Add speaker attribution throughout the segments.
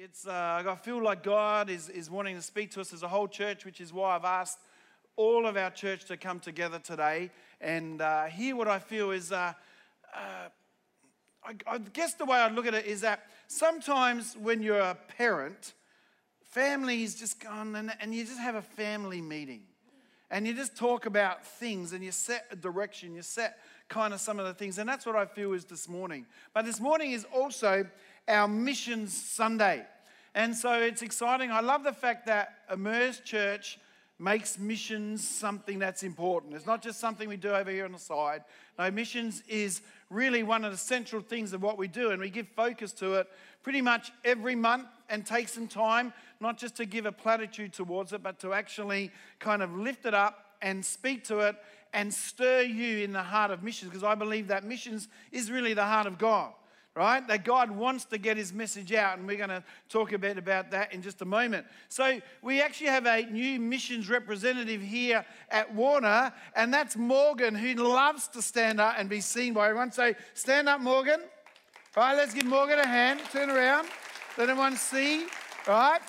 Speaker 1: It's, uh, I feel like God is, is wanting to speak to us as a whole church, which is why I've asked all of our church to come together today and uh, hear what I feel is. Uh, uh, I, I guess the way I look at it is that sometimes when you're a parent, families just gone and, and you just have a family meeting and you just talk about things and you set a direction, you set kind of some of the things. And that's what I feel is this morning. But this morning is also our Missions Sunday. And so it's exciting. I love the fact that Immerse Church makes missions something that's important. It's not just something we do over here on the side. No, missions is really one of the central things of what we do, and we give focus to it pretty much every month and take some time, not just to give a platitude towards it, but to actually kind of lift it up and speak to it and stir you in the heart of missions, because I believe that missions is really the heart of God right? That God wants to get his message out, and we're going to talk a bit about that in just a moment. So, we actually have a new missions representative here at Warner, and that's Morgan, who loves to stand up and be seen by everyone. So, stand up, Morgan. All right, let's give Morgan a hand. Turn around. Let everyone see. All right.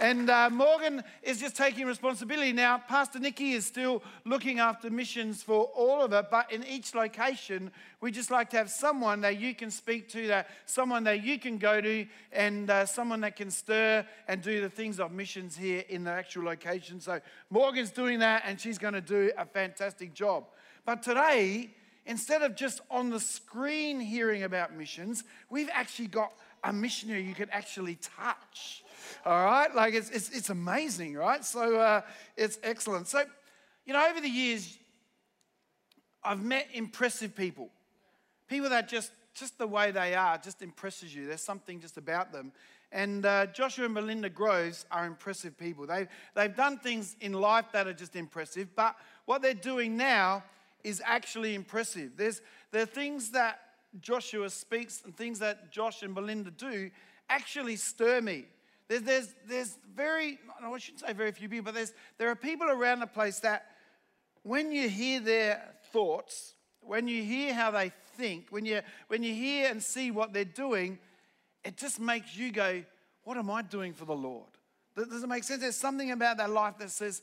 Speaker 1: And uh, Morgan is just taking responsibility. Now, Pastor Nikki is still looking after missions for all of it, but in each location, we just like to have someone that you can speak to, that someone that you can go to, and uh, someone that can stir and do the things of missions here in the actual location. So Morgan's doing that, and she's going to do a fantastic job. But today, instead of just on the screen hearing about missions, we've actually got a missionary you can actually touch. All right? Like it's, it's, it's amazing, right? So uh, it's excellent. So, you know, over the years, I've met impressive people. People that just, just the way they are just impresses you. There's something just about them. And uh, Joshua and Belinda Groves are impressive people. They've, they've done things in life that are just impressive, but what they're doing now is actually impressive. There's, there are things that Joshua speaks and things that Josh and Belinda do actually stir me. There's, there's, there's very, I shouldn't say very few people, but there's, there are people around the place that when you hear their thoughts, when you hear how they think, when you, when you hear and see what they're doing, it just makes you go, What am I doing for the Lord? Does it make sense? There's something about that life that says,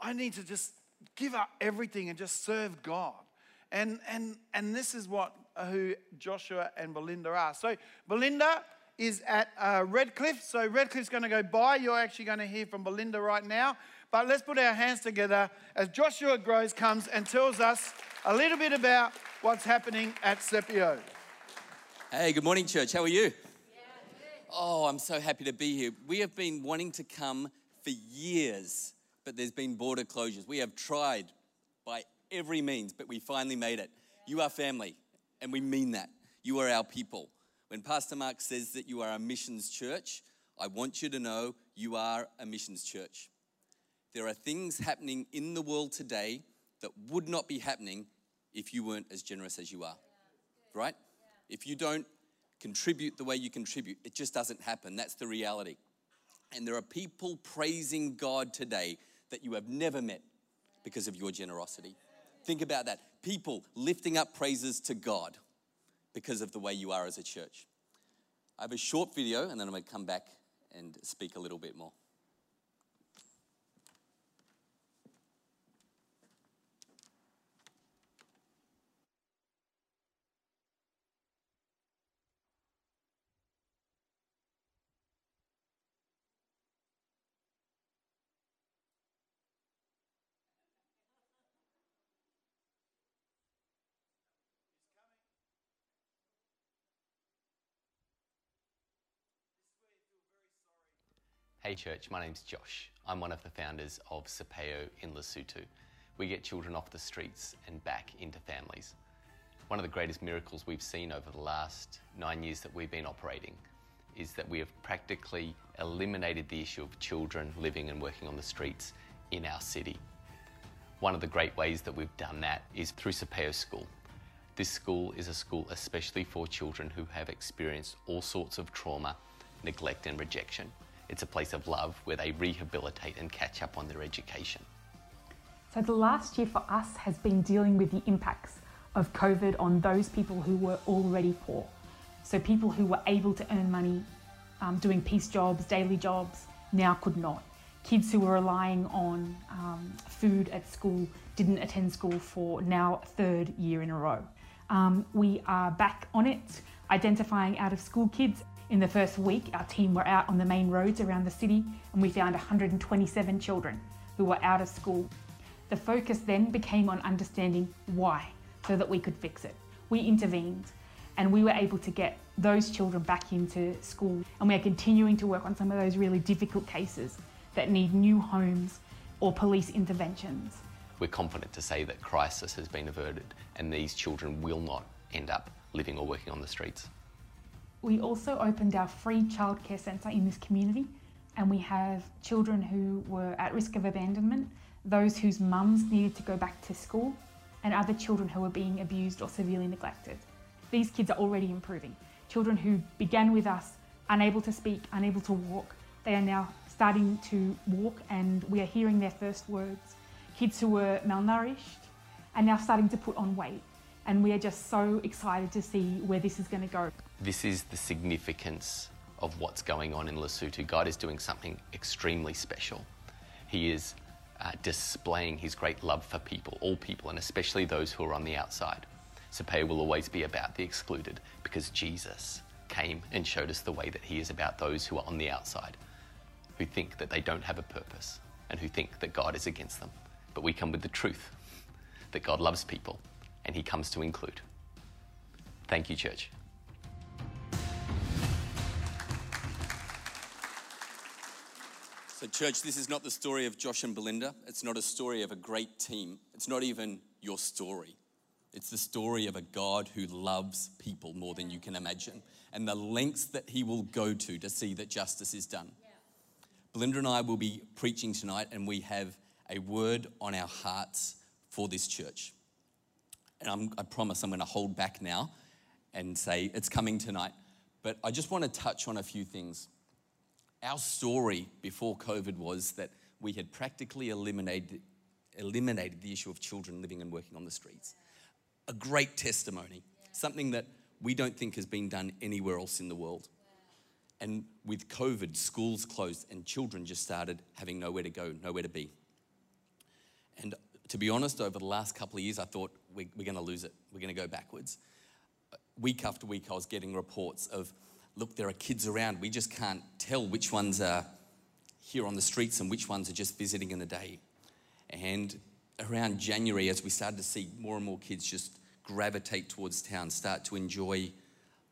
Speaker 1: I need to just give up everything and just serve God. And, and, and this is what who Joshua and Belinda are. So, Belinda is at uh, Redcliffe. So Redcliffe's going to go by. You're actually going to hear from Belinda right now. But let's put our hands together as Joshua Groves comes and tells us a little bit about what's happening at Sepheo.
Speaker 2: Hey, good morning, church. How are you? Oh, I'm so happy to be here. We have been wanting to come for years, but there's been border closures. We have tried by every means, but we finally made it. You are family, and we mean that. You are our people. When Pastor Mark says that you are a missions church, I want you to know you are a missions church. There are things happening in the world today that would not be happening if you weren't as generous as you are. Right? If you don't contribute the way you contribute, it just doesn't happen. That's the reality. And there are people praising God today that you have never met because of your generosity. Think about that. People lifting up praises to God because of the way you are as a church. I have a short video and then I'm going to come back and speak a little bit more.
Speaker 3: Hey church, my name's Josh. I'm one of the founders of Sepheo in Lesotho. We get children off the streets and back into families. One of the greatest miracles we've seen over the last nine years that we've been operating is that we have practically eliminated the issue of children living and working on the streets in our city. One of the great ways that we've done that is through Sepheo School. This school is a school especially for children who have experienced all sorts of trauma, neglect, and rejection. It's a place of love where they rehabilitate and catch up on their education.
Speaker 4: So, the last year for us has been dealing with the impacts of COVID on those people who were already poor. So, people who were able to earn money um, doing piece jobs, daily jobs, now could not. Kids who were relying on um, food at school didn't attend school for now third year in a row. Um, we are back on it, identifying out of school kids. In the first week, our team were out on the main roads around the city and we found 127 children who were out of school. The focus then became on understanding why so that we could fix it. We intervened and we were able to get those children back into school. And we are continuing to work on some of those really difficult cases that need new homes or police interventions.
Speaker 3: We're confident to say that crisis has been averted and these children will not end up living or working on the streets.
Speaker 4: We also opened our free childcare centre in this community, and we have children who were at risk of abandonment, those whose mums needed to go back to school, and other children who were being abused or severely neglected. These kids are already improving. Children who began with us unable to speak, unable to walk, they are now starting to walk and we are hearing their first words. Kids who were malnourished are now starting to put on weight. And we are just so excited to see where this is going to go.
Speaker 3: This is the significance of what's going on in Lesotho. God is doing something extremely special. He is uh, displaying his great love for people, all people, and especially those who are on the outside. Sepheo will always be about the excluded because Jesus came and showed us the way that he is about those who are on the outside, who think that they don't have a purpose and who think that God is against them. But we come with the truth that God loves people and he comes to include. Thank you, church.
Speaker 2: So, church, this is not the story of Josh and Belinda. It's not a story of a great team. It's not even your story. It's the story of a God who loves people more than you can imagine and the lengths that he will go to to see that justice is done. Yeah. Belinda and I will be preaching tonight, and we have a word on our hearts for this church. And I'm, I promise I'm going to hold back now and say it's coming tonight. But I just want to touch on a few things. Our story before COVID was that we had practically eliminated, eliminated the issue of children living and working on the streets. A great testimony, something that we don't think has been done anywhere else in the world. And with COVID, schools closed and children just started having nowhere to go, nowhere to be. And to be honest, over the last couple of years, I thought we're, we're going to lose it. We're going to go backwards. Week after week, I was getting reports of, look, there are kids around. We just can't tell which ones are here on the streets and which ones are just visiting in the day. And around January, as we started to see more and more kids just gravitate towards town, start to enjoy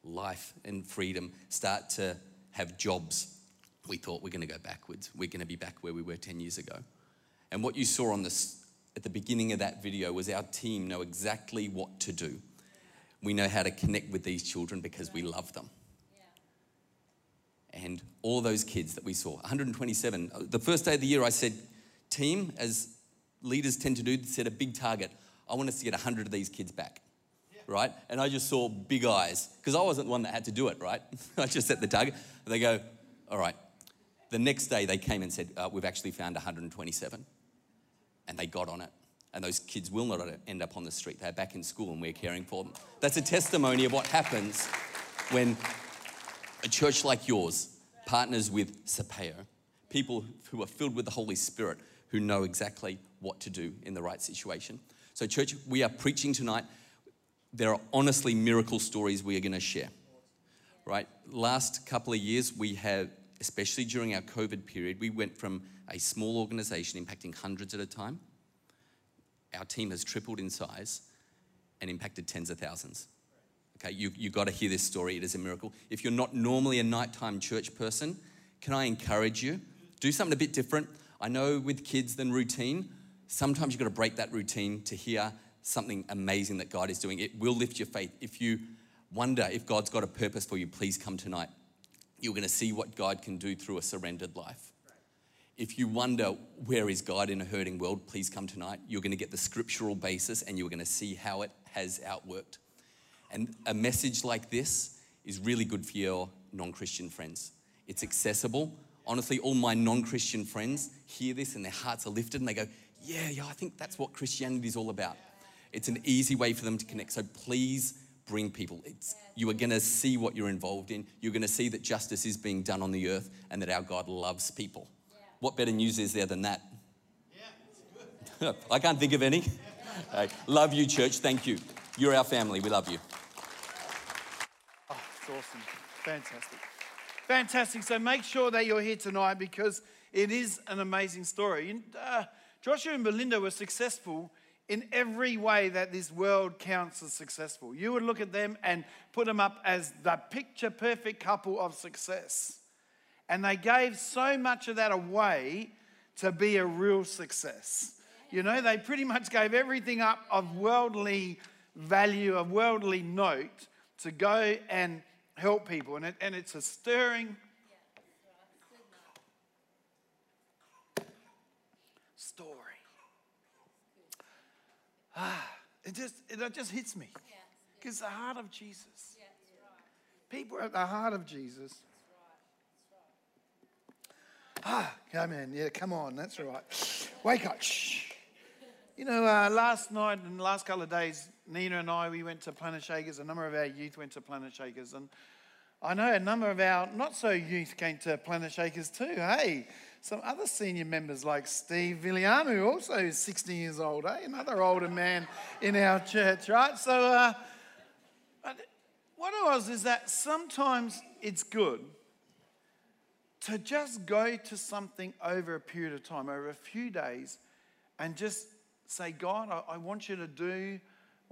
Speaker 2: life and freedom, start to have jobs, we thought we're going to go backwards. We're going to be back where we were 10 years ago. And what you saw on this at the beginning of that video was our team know exactly what to do. We know how to connect with these children because we love them. And all those kids that we saw, 127. The first day of the year, I said, team, as leaders tend to do, set a big target. I want us to get 100 of these kids back, right? And I just saw big eyes because I wasn't the one that had to do it, right? I just set the target. And they go, all right. The next day, they came and said, uh, we've actually found 127 and they got on it. And those kids will not end up on the street. They're back in school and we're caring for them. That's a testimony of what happens when a church like yours partners with Sepheo, people who are filled with the Holy Spirit who know exactly what to do in the right situation. So, church, we are preaching tonight. There are honestly miracle stories we are going to share. Right? Last couple of years, we have, especially during our COVID period, we went from a small organization impacting hundreds at a time. Our team has tripled in size and impacted tens of thousands. Okay, you, you've got to hear this story. It is a miracle. If you're not normally a nighttime church person, can I encourage you? Do something a bit different. I know with kids than routine, sometimes you've got to break that routine to hear something amazing that God is doing. It will lift your faith. If you wonder if God's got a purpose for you, please come tonight. You're going to see what God can do through a surrendered life. If you wonder where is God in a hurting world, please come tonight. You're going to get the scriptural basis and you're going to see how it has outworked. And a message like this is really good for your non Christian friends. It's accessible. Honestly, all my non Christian friends hear this and their hearts are lifted and they go, Yeah, yeah, I think that's what Christianity is all about. It's an easy way for them to connect. So please bring people. It's, you are going to see what you're involved in. You're going to see that justice is being done on the earth and that our God loves people. What better news is there than that? I can't think of any. Hey, love you, church. Thank you. You're our family. We love you.
Speaker 1: It's awesome. Fantastic. Fantastic. So make sure that you're here tonight because it is an amazing story. Uh, Joshua and Belinda were successful in every way that this world counts as successful. You would look at them and put them up as the picture perfect couple of success. And they gave so much of that away to be a real success. You know, they pretty much gave everything up of worldly value, of worldly note, to go and help people. And, it, and it's a stirring story. Ah, it just, it just hits me. Because the heart of Jesus. People at the heart of Jesus. Ah, come in. Yeah, come on. That's right. Wake up. You know, uh, last night and the last couple of days, Nina and I, we went to Planetshakers. A number of our youth went to Planetshakers. And I know a number of our not so youth came to Planetshakers too. Hey, some other senior members like Steve Villiamu, also is 60 years old, eh? Another older man in our church, right? So, uh, what it was is that sometimes it's good to just go to something over a period of time, over a few days, and just say, God, I, I want you to do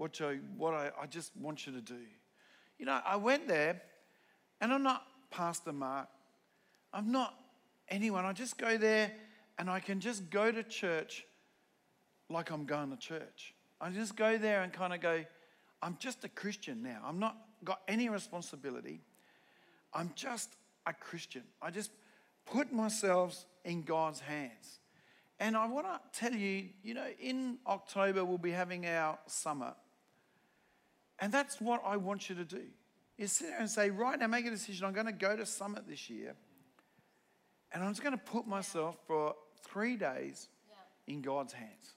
Speaker 1: what, I, what I, I just want you to do. You know, I went there, and I'm not Pastor Mark. I'm not anyone. I just go there and I can just go to church like I'm going to church. I just go there and kind of go, I'm just a Christian now. I'm not got any responsibility. I'm just a Christian. I just put myself in God's hands. And I want to tell you, you know, in October we'll be having our summit. And that's what I want you to do. Is sit there and say, right now, make a decision. I'm going to go to summit this year. And I'm just going to put myself for three days in God's hands.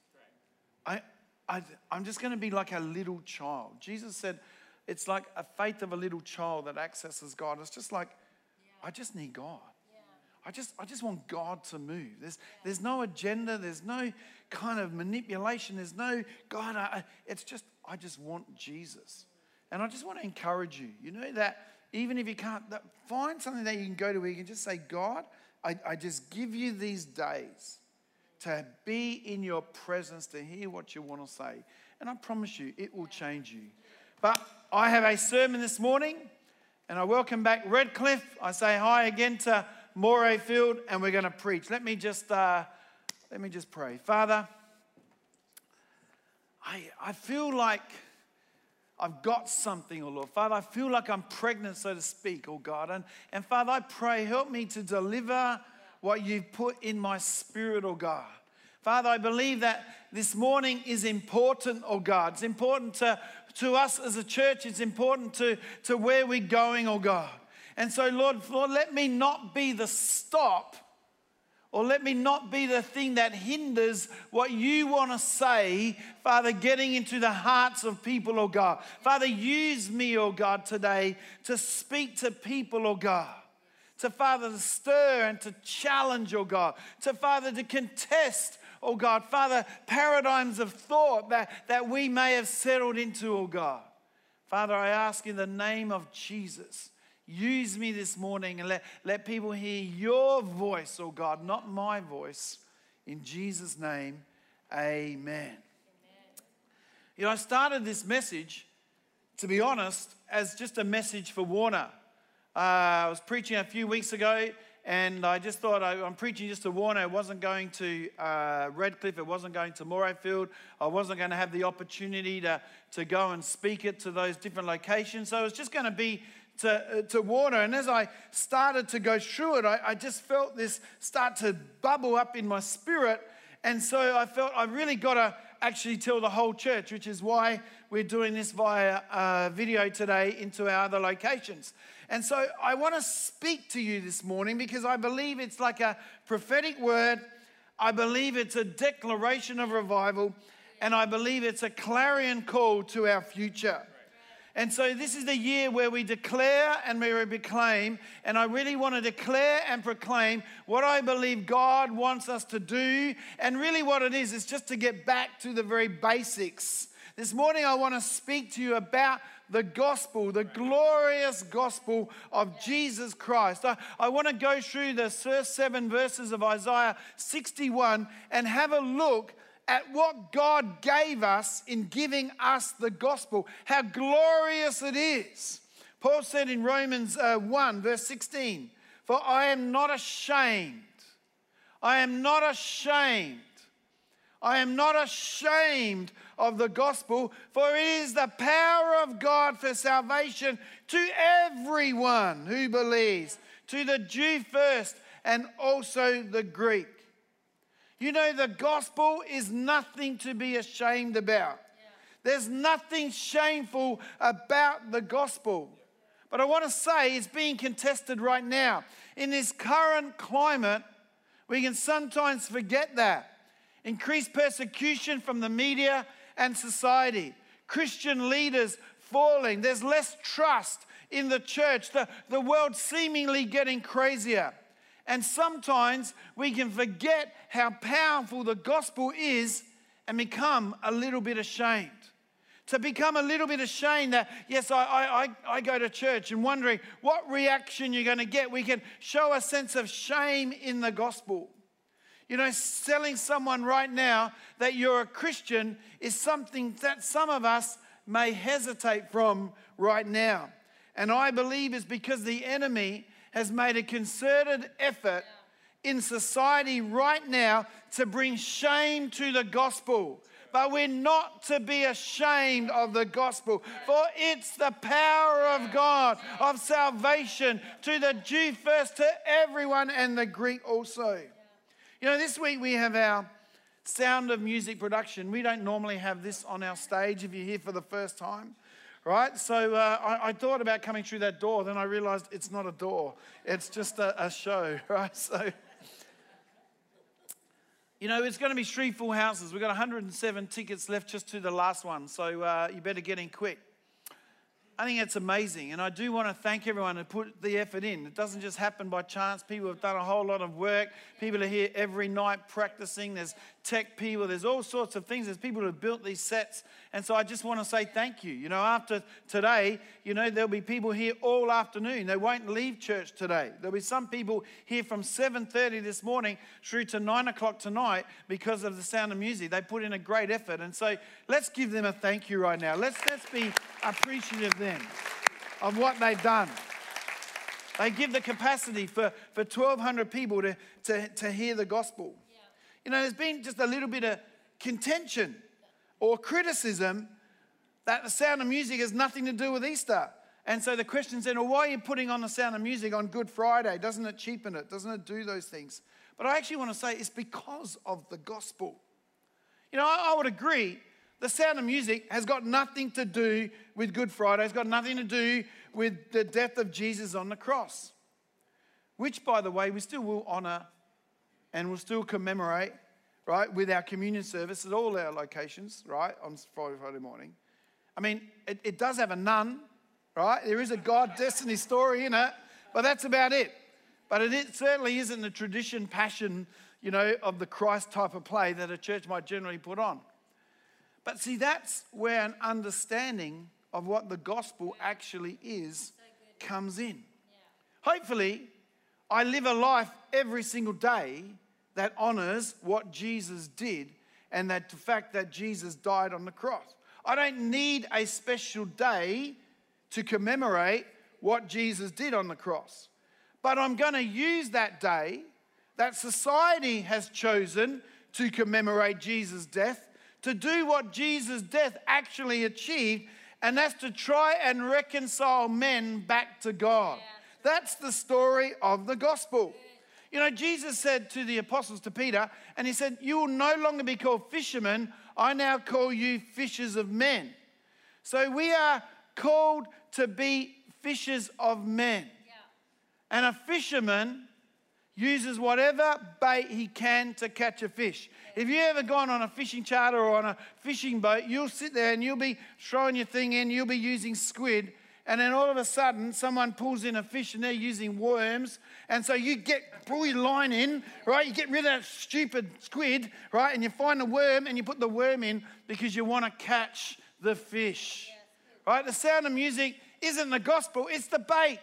Speaker 1: I, I, I'm just going to be like a little child. Jesus said, it's like a faith of a little child that accesses God. It's just like, I just need God. I just, I just want God to move. There's, there's no agenda. There's no kind of manipulation. There's no God. I, it's just, I just want Jesus. And I just want to encourage you. You know that even if you can't, that, find something that you can go to where you can just say, God, I, I just give you these days to be in your presence, to hear what you want to say. And I promise you, it will change you. But I have a sermon this morning, and I welcome back Redcliffe. I say hi again to Morayfield, and we're going to preach. Let me just uh, let me just pray, Father. I I feel like I've got something, oh Lord. Father, I feel like I'm pregnant, so to speak, oh God. And, and Father, I pray, help me to deliver what you've put in my spirit, oh God. Father, I believe that this morning is important, oh God. It's important to, to us as a church, it's important to, to where we're going, oh God. And so, Lord, Lord, let me not be the stop or let me not be the thing that hinders what you want to say, Father, getting into the hearts of people, oh God. Father, use me, oh God, today to speak to people, oh God. To Father, to stir and to challenge, oh God. To Father, to contest, oh God. Father, paradigms of thought that, that we may have settled into, oh God. Father, I ask in the name of Jesus Use me this morning and let, let people hear your voice, oh God, not my voice. In Jesus' name, amen. amen. You know, I started this message, to be honest, as just a message for Warner. Uh, I was preaching a few weeks ago, and I just thought I, am preaching just to Warner. I wasn't going to uh, Redcliffe, it wasn't going to Morayfield. I wasn't going to have the opportunity to, to go and speak it to those different locations. So it was just going to be to, uh, to Warner. And as I started to go through it, I, I just felt this start to bubble up in my spirit. And so I felt I really got to actually tell the whole church, which is why we're doing this via uh, video today into our other locations. And so I want to speak to you this morning because I believe it's like a prophetic word. I believe it's a declaration of revival. And I believe it's a clarion call to our future. And so this is the year where we declare and we proclaim. And I really want to declare and proclaim what I believe God wants us to do. And really, what it is, is just to get back to the very basics. This morning, I want to speak to you about the gospel, the glorious gospel of Jesus Christ. I, I want to go through the first seven verses of Isaiah 61 and have a look at what God gave us in giving us the gospel, how glorious it is. Paul said in Romans uh, 1, verse 16, For I am not ashamed. I am not ashamed. I am not ashamed of the gospel, for it is the power of God for salvation to everyone who believes, to the Jew first and also the Greek. You know, the gospel is nothing to be ashamed about. There's nothing shameful about the gospel. But I want to say it's being contested right now. In this current climate, we can sometimes forget that. Increased persecution from the media and society, Christian leaders falling, there's less trust in the church, the, the world seemingly getting crazier. And sometimes we can forget how powerful the gospel is and become a little bit ashamed. To become a little bit ashamed that, yes, I, I, I go to church and wondering what reaction you're going to get. We can show a sense of shame in the gospel. You know, telling someone right now that you're a Christian is something that some of us may hesitate from right now. And I believe it's because the enemy has made a concerted effort in society right now to bring shame to the gospel. But we're not to be ashamed of the gospel, for it's the power of God of salvation to the Jew first, to everyone, and the Greek also. You know, this week we have our Sound of Music production. We don't normally have this on our stage if you're here for the first time right? So uh, I, I, thought about coming through that door, then I realized it's not a door, it's just a, a show, right? So, you know, it's going to be three full houses. We've got 107 tickets left just to the last one, so uh, you better get in quick. I think it's amazing. And I do want to thank everyone who put the effort in. It doesn't just happen by chance. People have done a whole lot of work. People are here every night practicing. There's tech people, there's all sorts of things. There's people who have built these sets. And so I just want to say thank you. You know, after today, you know, there'll be people here all afternoon. They won't leave church today. There'll be some people here from 7.30 this morning through to 9 o'clock tonight because of the sound of music. They put in a great effort. And so let's give them a thank you right now. Let's, let's be appreciative then of what they've done. They give the capacity for, for 1,200 people to, to, to hear the gospel. You know, there's been just a little bit of contention or criticism that the sound of music has nothing to do with Easter. And so the question is then, well, why are you putting on the sound of music on Good Friday? Doesn't it cheapen it? Doesn't it do those things? But I actually want to say it's because of the gospel. You know, I, I would agree the sound of music has got nothing to do with Good Friday, it's got nothing to do with the death of Jesus on the cross, which, by the way, we still will honor and we'll still commemorate, right, with our communion service at all our locations, right, on Friday, Friday morning. I mean, it, it does have a nun, right? There is a God destiny story in it, but that's about it. But it, it certainly isn't the tradition, passion, you know, of the Christ type of play that a church might generally put on. But see, that's where an understanding of what the gospel actually is comes in. Hopefully, I live a life every single day that honors what Jesus did and that the fact that Jesus died on the cross. I don't need a special day to commemorate what Jesus did on the cross. But I'm going to use that day that society has chosen to commemorate Jesus' death to do what Jesus' death actually achieved, and that's to try and reconcile men back to God. That's the story of the gospel. You know, Jesus said to the apostles, to Peter, and he said, You will no longer be called fishermen, I now call you fishers of men. So we are called to be fishers of men. Yeah. And a fisherman uses whatever bait he can to catch a fish. If you ever gone on a fishing charter or on a fishing boat, you'll sit there and you'll be throwing your thing in, you'll be using squid, and then all of a sudden someone pulls in a fish and they're using worms, and so you get pull your line in, right? You get rid of that stupid squid, right? And you find the worm and you put the worm in because you want to catch the fish. Right? The sound of music isn't the gospel, it's the bait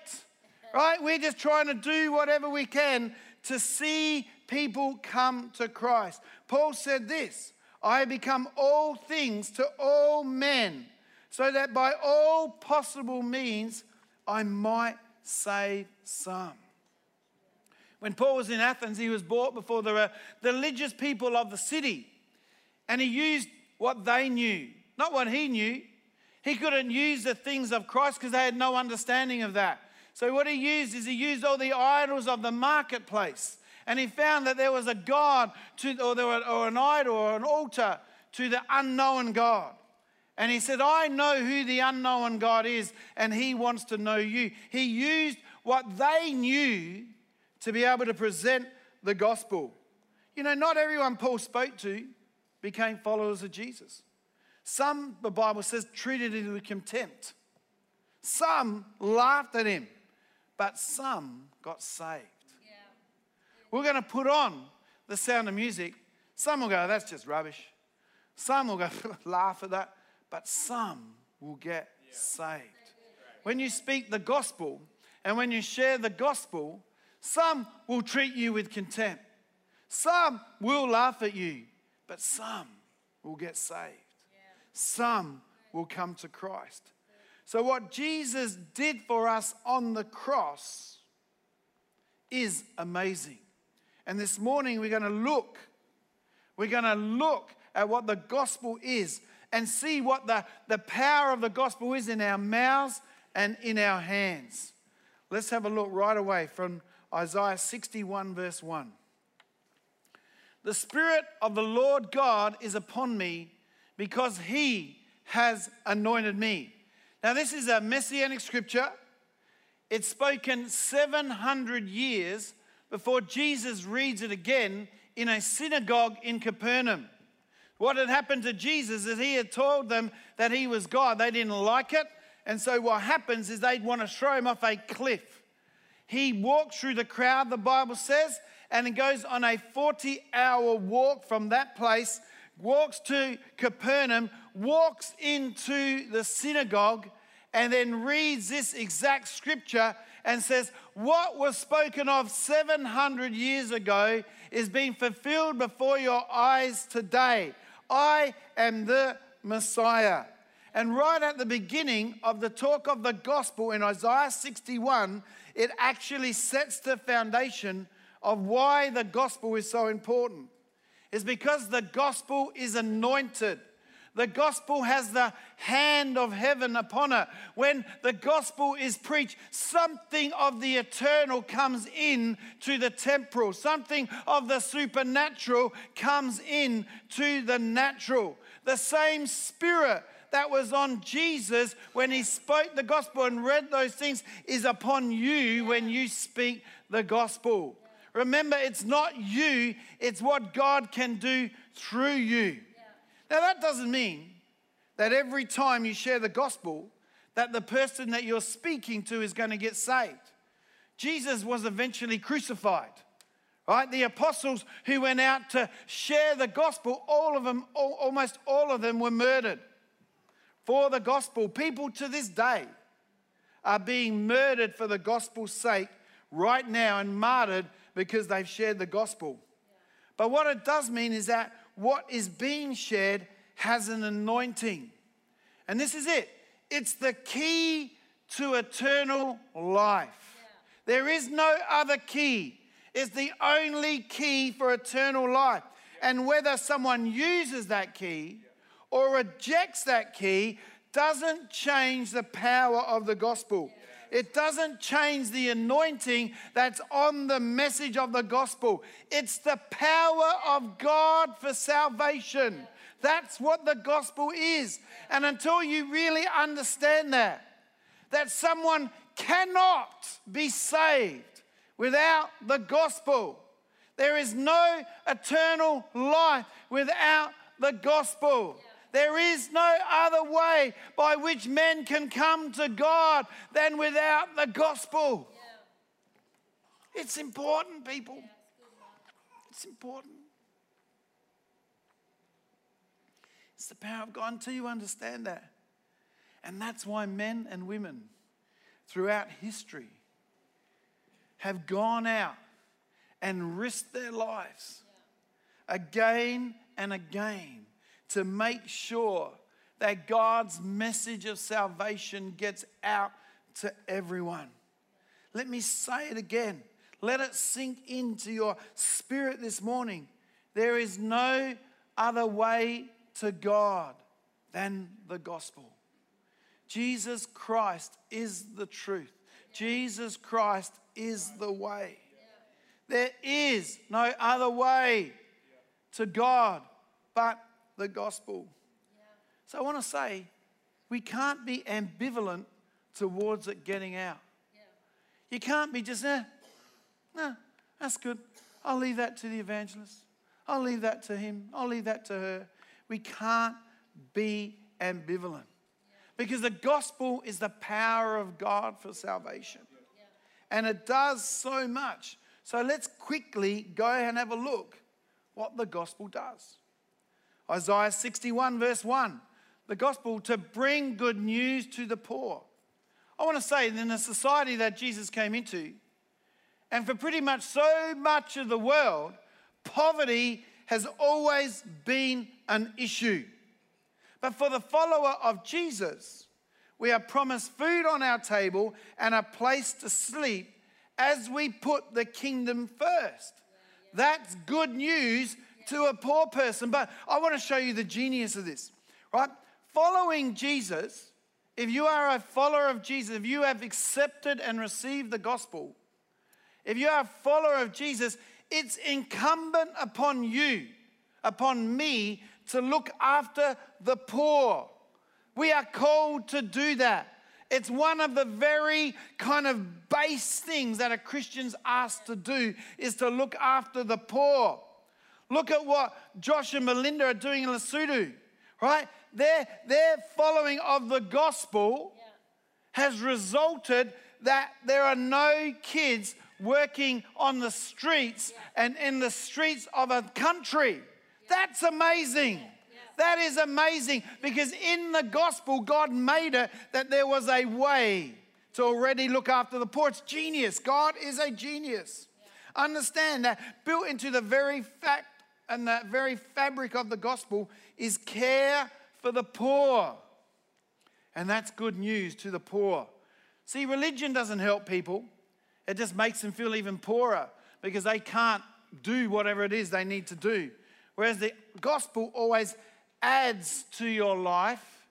Speaker 1: right? We're just trying to do whatever we can to see people come to Christ. Paul said this I become all things to all men, so that by all possible means I might save some. When Paul was in Athens, he was brought before the religious people of the city, and he used what they knew, not what he knew. He couldn't use the things of Christ because they had no understanding of that. So, what he used is he used all the idols of the marketplace. And he found that there was a God to, or, there were, or an idol or an altar to the unknown God. And he said, I know who the unknown God is, and he wants to know you. He used what they knew to be able to present the gospel. You know, not everyone Paul spoke to became followers of Jesus. Some, the Bible says, treated him with contempt. Some laughed at him but some got saved. Yeah. We're going to put on the sound of music. Some will go, that's just rubbish. Some will go, laugh at that. But some will get saved. When you speak the gospel and when you share the gospel, some will treat you with contempt. Some will laugh at you, but some will get saved. Some will come to Christ. So, what Jesus did for us on the cross is amazing. And this morning we're going to look, we're going to look at what the gospel is and see what the, the power of the gospel is in our mouths and in our hands. Let's have a look right away from Isaiah 61, verse 1. The Spirit of the Lord God is upon me because he has anointed me now, this is a messianic scripture. It's spoken 700 years before Jesus reads it again in a synagogue in Capernaum. What had happened to Jesus is he had told them that he was God. They didn't like it. And so, what happens is they'd want to throw him off a cliff. He walks through the crowd, the Bible says, and he goes on a 40 hour walk from that place walks to Capernaum, walks into the synagogue, and then reads this exact scripture and says, What was spoken of 700 years ago is being fulfilled before your eyes today. I am the Messiah. And right at the beginning of the talk of the gospel in Isaiah 61, it actually sets the foundation of why the gospel is so important is because the gospel is anointed. The gospel has the hand of heaven upon it. When the gospel is preached, something of the eternal comes in to the temporal. Something of the supernatural comes in to the natural. The same spirit that was on Jesus when he spoke the gospel and read those things is upon you when you speak the gospel. Remember, it's not you, it's what God can do through you. Now, that doesn't mean that every time you share the gospel, that the person that you're speaking to is going to get saved. Jesus was eventually crucified. Right? The apostles who went out to share the gospel, all of them, all, almost all of them were murdered for the gospel. People to this day are being murdered for the gospel's sake right now and martyred because they've shared the gospel. But what it does mean is that what is being shared has an anointing. And this is it it's the key to eternal life. Yeah. There is no other key, it's the only key for eternal life. And whether someone uses that key or rejects that key doesn't change the power of the gospel it doesn't change the anointing that's on the message of the gospel. It's the power of God for salvation. That's what the gospel is. And until you really understand that, that someone cannot be saved without the gospel. There is no eternal life without the gospel. There is no other way by which men can come to God than without the gospel. It's important, people. It's important. It's the power of God until you understand that. And that's why men and women throughout history have gone out and risked their lives again and again to make sure that God's message of salvation gets out to everyone. Let me say it again. Let it sink into your spirit this morning. There is no other way to God than the gospel. Jesus Christ is the truth. Jesus Christ is the way. There is no other way to God but the gospel. So I want to say we can't be ambivalent towards it getting out. You can't be just, eh, that's good. I'll leave that to the evangelist. I'll leave that to him. I'll leave that to her. We can't be ambivalent because the gospel is the power of God for salvation. And it does so much. So let's quickly go and have a look what the gospel does. Isaiah 61, verse 1 the gospel to bring good news to the poor. I want to say, in the society that Jesus came into, and for pretty much so much of the world, poverty has always been an issue. But for the follower of Jesus, we are promised food on our table and a place to sleep as we put the kingdom first. That's good news to a poor person. But I want to show you the genius of this, right? Following Jesus, if you are a follower of Jesus, if you have accepted and received the gospel, if you are a follower of Jesus, it's incumbent upon you, upon me, to look after the poor. We are called to do that. It's one of the very kind of base things that a Christian's asked to do is to look after the poor. Look at what Josh and Belinda are doing in Lesotho, right? Their, their following of the gospel yeah. has resulted that there are no kids working on the streets yeah. and in the streets of a country. Yeah. That's amazing. That is amazing because in the gospel, God made it that there was a way to already look after the poor. It's genius. God is a genius. Understand that built into the very fact and the very fabric of the gospel is care for the poor. And that's good news to the poor. See, religion doesn't help people. It just makes them feel even poorer because they can't do whatever it is they need to do. Whereas the gospel always adds to your life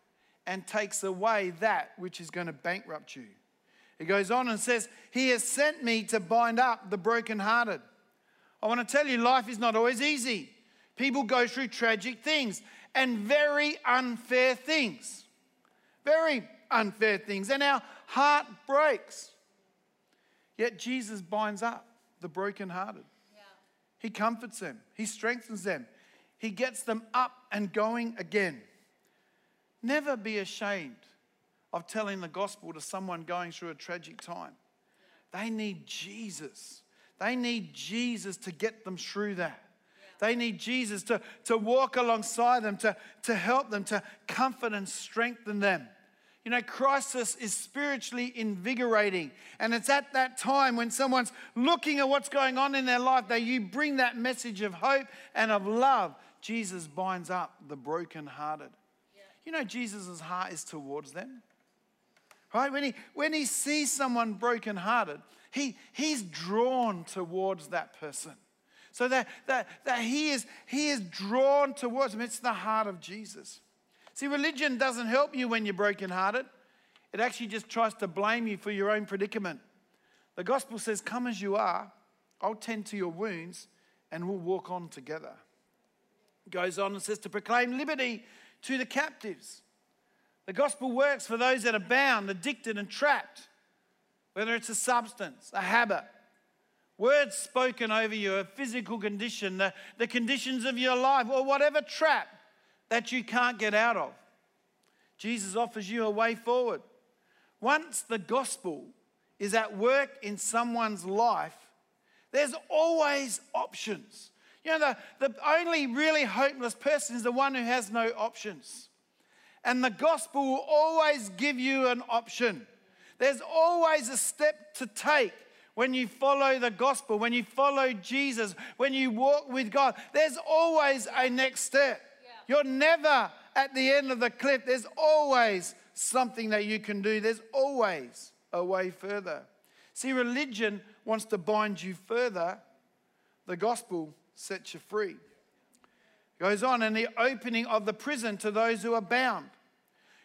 Speaker 1: and takes away that which is going to bankrupt you. It goes on and says, He has sent me to bind up the brokenhearted. I want to tell you, life is not always easy. People go through tragic things and very unfair things. Very unfair things. And our heart breaks. Yet Jesus binds up the brokenhearted. Yeah. He comforts them, He strengthens them, He gets them up and going again. Never be ashamed of telling the gospel to someone going through a tragic time. They need Jesus. They need Jesus to get them through that. They need Jesus to, to walk alongside them, to, to help them, to comfort and strengthen them. You know, crisis is spiritually invigorating. And it's at that time when someone's looking at what's going on in their life that you bring that message of hope and of love. Jesus binds up the brokenhearted. You know, Jesus' heart is towards them. Right? When he, when he sees someone brokenhearted, he, he's drawn towards that person. So that, that, that he, is, he is drawn towards him. It's the heart of Jesus. See, religion doesn't help you when you're brokenhearted. It actually just tries to blame you for your own predicament. The gospel says, Come as you are, I'll tend to your wounds, and we'll walk on together. It goes on and says, To proclaim liberty to the captives. The gospel works for those that are bound, addicted, and trapped, whether it's a substance, a habit, words spoken over you, a physical condition, the, the conditions of your life, or whatever trap that you can't get out of. Jesus offers you a way forward. Once the gospel is at work in someone's life, there's always options. You know, the, the only really hopeless person is the one who has no options. And the gospel will always give you an option. There's always a step to take when you follow the gospel, when you follow Jesus, when you walk with God. There's always a next step. Yeah. You're never at the end of the cliff. There's always something that you can do, there's always a way further. See, religion wants to bind you further, the gospel sets you free. Goes on, and the opening of the prison to those who are bound.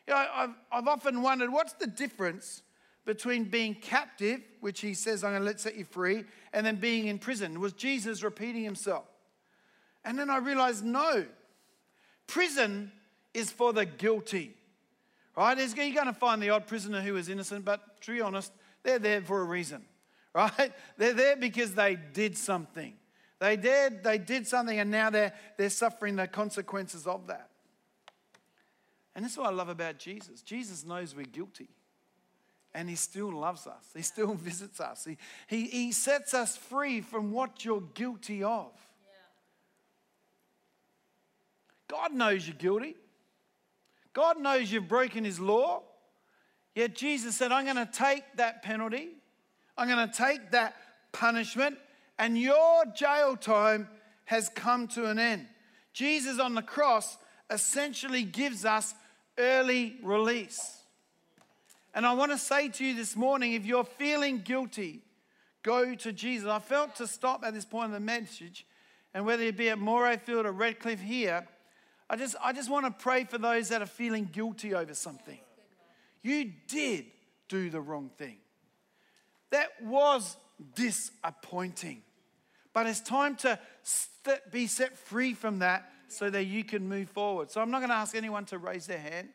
Speaker 1: You know, I've, I've often wondered what's the difference between being captive, which he says, I'm going to let set you free, and then being in prison? Was Jesus repeating himself? And then I realized no. Prison is for the guilty, right? You're going to find the odd prisoner who is innocent, but to be honest, they're there for a reason, right? They're there because they did something. They did, they did something, and now they're, they're suffering the consequences of that. And this is what I love about Jesus. Jesus knows we're guilty. And he still loves us. He still visits us. He, he, he sets us free from what you're guilty of. God knows you're guilty. God knows you've broken his law. Yet Jesus said, I'm going to take that penalty. I'm going to take that punishment. And your jail time has come to an end. Jesus on the cross essentially gives us early release. And I want to say to you this morning if you're feeling guilty, go to Jesus. I felt to stop at this point in the message, and whether it be at Morayfield or Redcliffe here, I just, I just want to pray for those that are feeling guilty over something. You did do the wrong thing. That was disappointing. But it's time to be set free from that so that you can move forward. So I'm not going to ask anyone to raise their hand,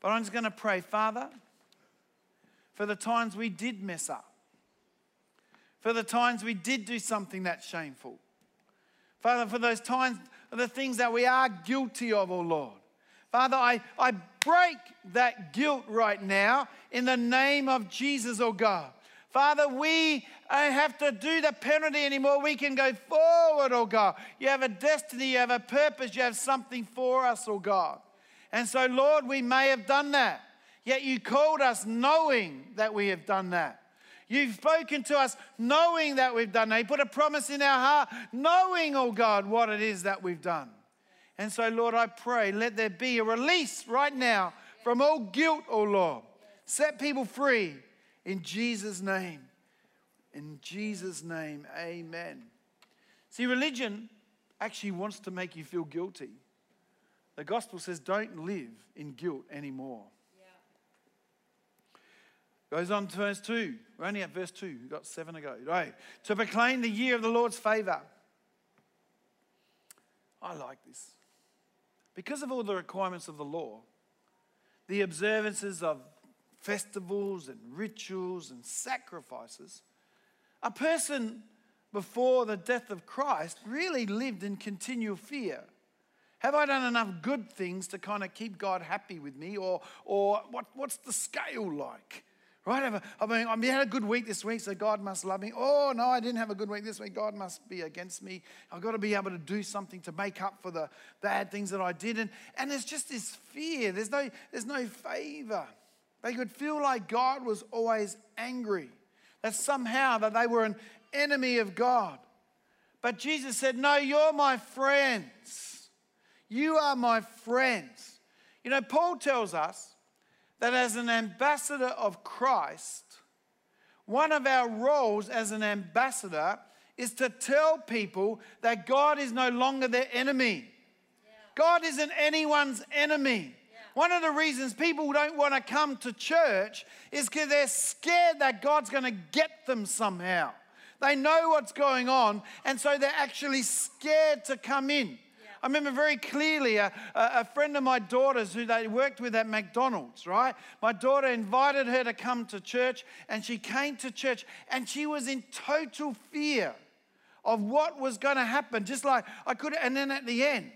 Speaker 1: but I'm just going to pray, Father, for the times we did mess up, for the times we did do something that's shameful. Father, for those times, the things that we are guilty of, oh Lord. Father, I, I break that guilt right now in the name of Jesus, oh God. Father, we don't have to do the penalty anymore. We can go forward, oh God. You have a destiny, you have a purpose, you have something for us, oh God. And so, Lord, we may have done that, yet you called us knowing that we have done that. You've spoken to us knowing that we've done that. You put a promise in our heart, knowing, oh God, what it is that we've done. And so, Lord, I pray, let there be a release right now from all guilt, oh Lord. Set people free in Jesus' name. In Jesus' name, amen. See, religion actually wants to make you feel guilty. The gospel says, don't live in guilt anymore. Goes on to verse 2. We're only at verse 2. We've got seven to go. Right. To proclaim the year of the Lord's favor. I like this. Because of all the requirements of the law, the observances of festivals and rituals and sacrifices, a person before the death of Christ really lived in continual fear. Have I done enough good things to kind of keep God happy with me? Or, or what, what's the scale like? Right? I mean, I had a good week this week, so God must love me. Oh, no, I didn't have a good week this week. God must be against me. I've got to be able to do something to make up for the bad things that I did. And, and there's just this fear. There's no, there's no favor. They could feel like God was always angry, that somehow that they were an enemy of God. But Jesus said, No, you're my friends. You are my friends. You know, Paul tells us that as an ambassador of Christ, one of our roles as an ambassador is to tell people that God is no longer their enemy. Yeah. God isn't anyone's enemy. One of the reasons people don't want to come to church is because they're scared that God's going to get them somehow. They know what's going on, and so they're actually scared to come in. I remember very clearly a, a friend of my daughter's who they worked with at McDonald's, right? My daughter invited her to come to church, and she came to church, and she was in total fear of what was going to happen. Just like I could, and then at the end,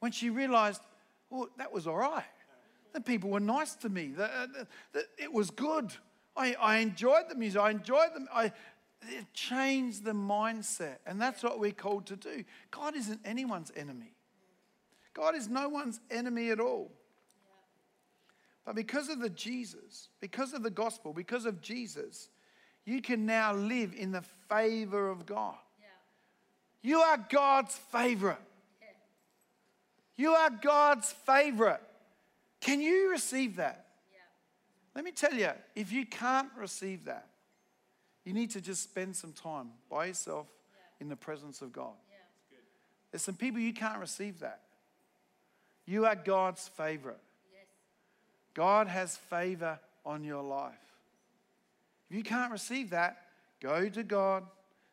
Speaker 1: when she realized, well, that was all right. The people were nice to me. The, uh, the, the, it was good. I, I enjoyed the music. I enjoyed them. I, it changed the mindset. And that's what we're called to do. God isn't anyone's enemy, God is no one's enemy at all. But because of the Jesus, because of the gospel, because of Jesus, you can now live in the favor of God. You are God's favorite. You are God's favorite. Can you receive that? Let me tell you, if you can't receive that, you need to just spend some time by yourself in the presence of God. There's some people you can't receive that. You are God's favorite. God has favor on your life. If you can't receive that, go to God,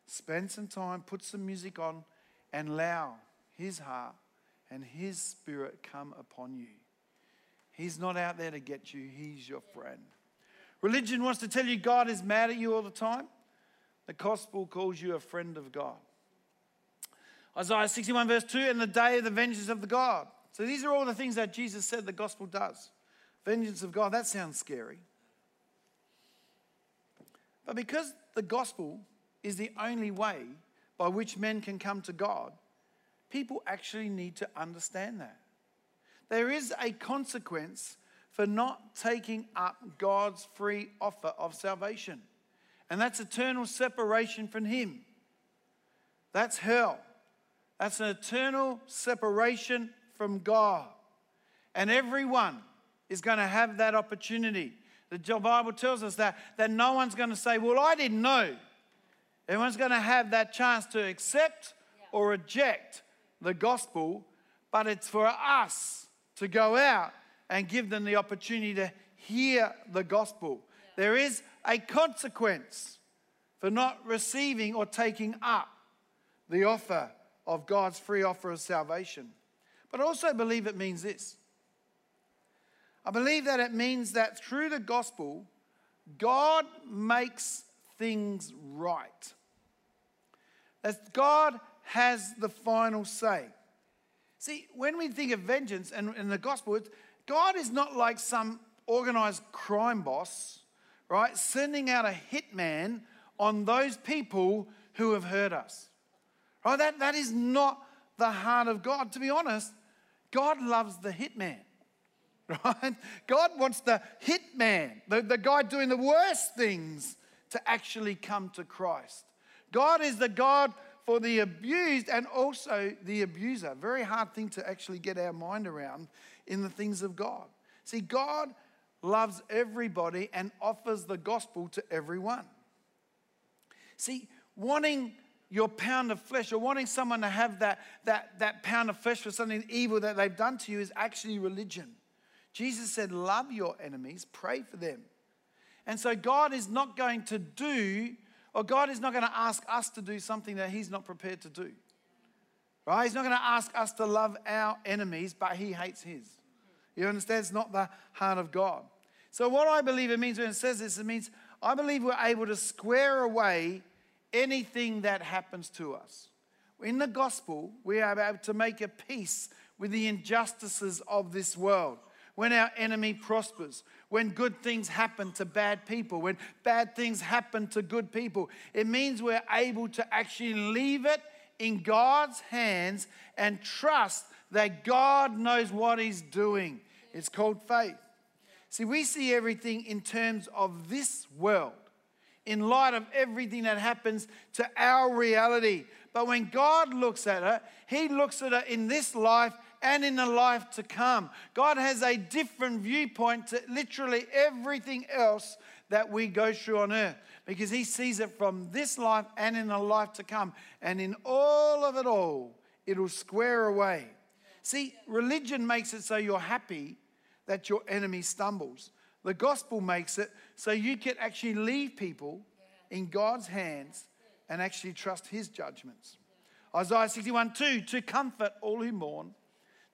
Speaker 1: spend some time, put some music on, and allow His heart and His Spirit come upon you. He's not out there to get you, He's your friend. Religion wants to tell you God is mad at you all the time. The gospel calls you a friend of God. Isaiah 61, verse 2, and the day of the vengeance of the God. So these are all the things that Jesus said the gospel does. Vengeance of God, that sounds scary. But because the gospel is the only way by which men can come to God, people actually need to understand that. There is a consequence for not taking up God's free offer of salvation, and that's eternal separation from Him. That's hell. That's an eternal separation from God. And everyone is going to have that opportunity. The Bible tells us that, that no one's going to say, Well, I didn't know. Everyone's going to have that chance to accept or reject the gospel, but it's for us to go out and give them the opportunity to hear the gospel. There is a consequence for not receiving or taking up the offer of God's free offer of salvation. But I also believe it means this. I believe that it means that through the gospel, God makes things right. That God has the final say. See, when we think of vengeance and in the gospel, God is not like some organized crime boss, right, sending out a hitman on those people who have hurt us. Right? That, that is not the heart of God. To be honest, God loves the hitman. Right? God wants the hitman, the, the guy doing the worst things, to actually come to Christ. God is the God for the abused and also the abuser. Very hard thing to actually get our mind around in the things of God. See, God loves everybody and offers the gospel to everyone. See, wanting your pound of flesh or wanting someone to have that, that, that pound of flesh for something evil that they've done to you is actually religion. Jesus said, Love your enemies, pray for them. And so God is not going to do or God is not going to ask us to do something that He's not prepared to do. Right? He's not going to ask us to love our enemies, but He hates His. You understand? It's not the heart of God. So, what I believe it means when it says this, it means I believe we're able to square away anything that happens to us. In the gospel, we are able to make a peace with the injustices of this world when our enemy prospers, when good things happen to bad people, when bad things happen to good people. It means we're able to actually leave it in God's hands and trust that God knows what He's doing. It's called faith. See, we see everything in terms of this world, in light of everything that happens to our reality. But when God looks at it, He looks at it in this life and in the life to come. God has a different viewpoint to literally everything else that we go through on earth because He sees it from this life and in the life to come. And in all of it all, it'll square away. See, religion makes it so you're happy that your enemy stumbles. The gospel makes it so you can actually leave people in God's hands and actually trust His judgments. Isaiah 61 2 to comfort all who mourn,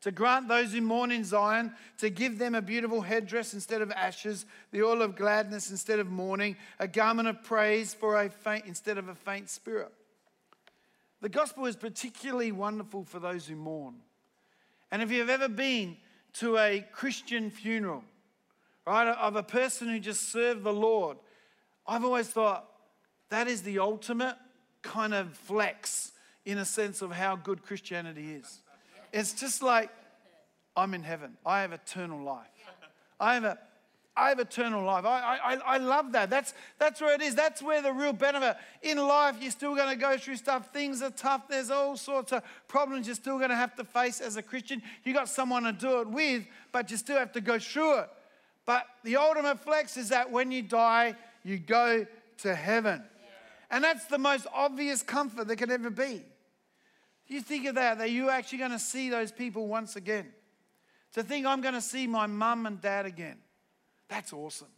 Speaker 1: to grant those who mourn in Zion, to give them a beautiful headdress instead of ashes, the oil of gladness instead of mourning, a garment of praise for a faint instead of a faint spirit. The gospel is particularly wonderful for those who mourn. And if you've ever been to a Christian funeral, right, of a person who just served the Lord, I've always thought that is the ultimate kind of flex in a sense of how good Christianity is. It's just like, I'm in heaven. I have eternal life. I have a I have eternal life. I, I, I love that. That's, that's where it is. That's where the real benefit. In life, you're still going to go through stuff. Things are tough. There's all sorts of problems you're still going to have to face as a Christian. You got someone to do it with, but you still have to go through it. But the ultimate flex is that when you die, you go to heaven. And that's the most obvious comfort that could ever be. You think of that, that you're actually going to see those people once again. To think I'm going to see my mum and dad again. That's awesome.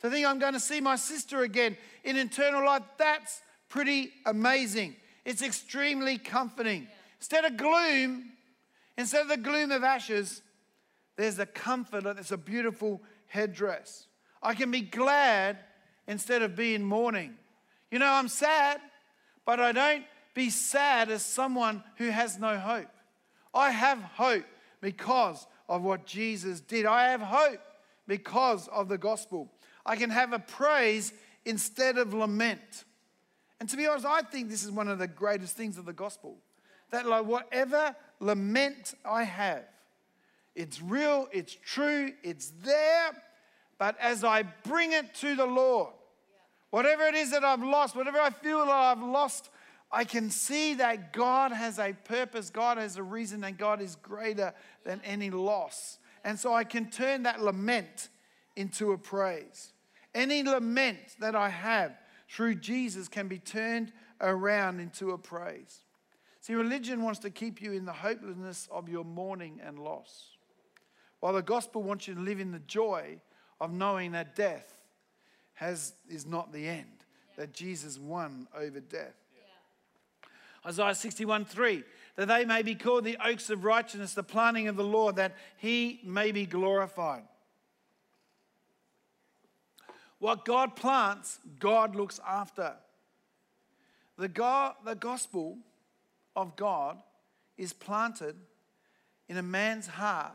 Speaker 1: To think I'm going to see my sister again in eternal life. That's pretty amazing. It's extremely comforting. Instead of gloom, instead of the gloom of ashes, there's a comfort. It's a beautiful headdress. I can be glad instead of being mourning. You know, I'm sad, but I don't be sad as someone who has no hope. I have hope because of what Jesus did. I have hope because of the gospel. I can have a praise instead of lament. And to be honest, I think this is one of the greatest things of the gospel. That, like, whatever lament I have, it's real, it's true, it's there, but as I bring it to the Lord, whatever it is that I've lost, whatever I feel that I've lost I can see that God has a purpose, God has a reason, and God is greater than any loss. And so I can turn that lament into a praise. Any lament that I have through Jesus can be turned around into a praise. See, religion wants to keep you in the hopelessness of your mourning and loss, while the gospel wants you to live in the joy of knowing that death has, is not the end, that Jesus won over death. Isaiah 61 3, that they may be called the oaks of righteousness, the planting of the Lord, that he may be glorified. What God plants, God looks after. The, God, the gospel of God is planted in a man's heart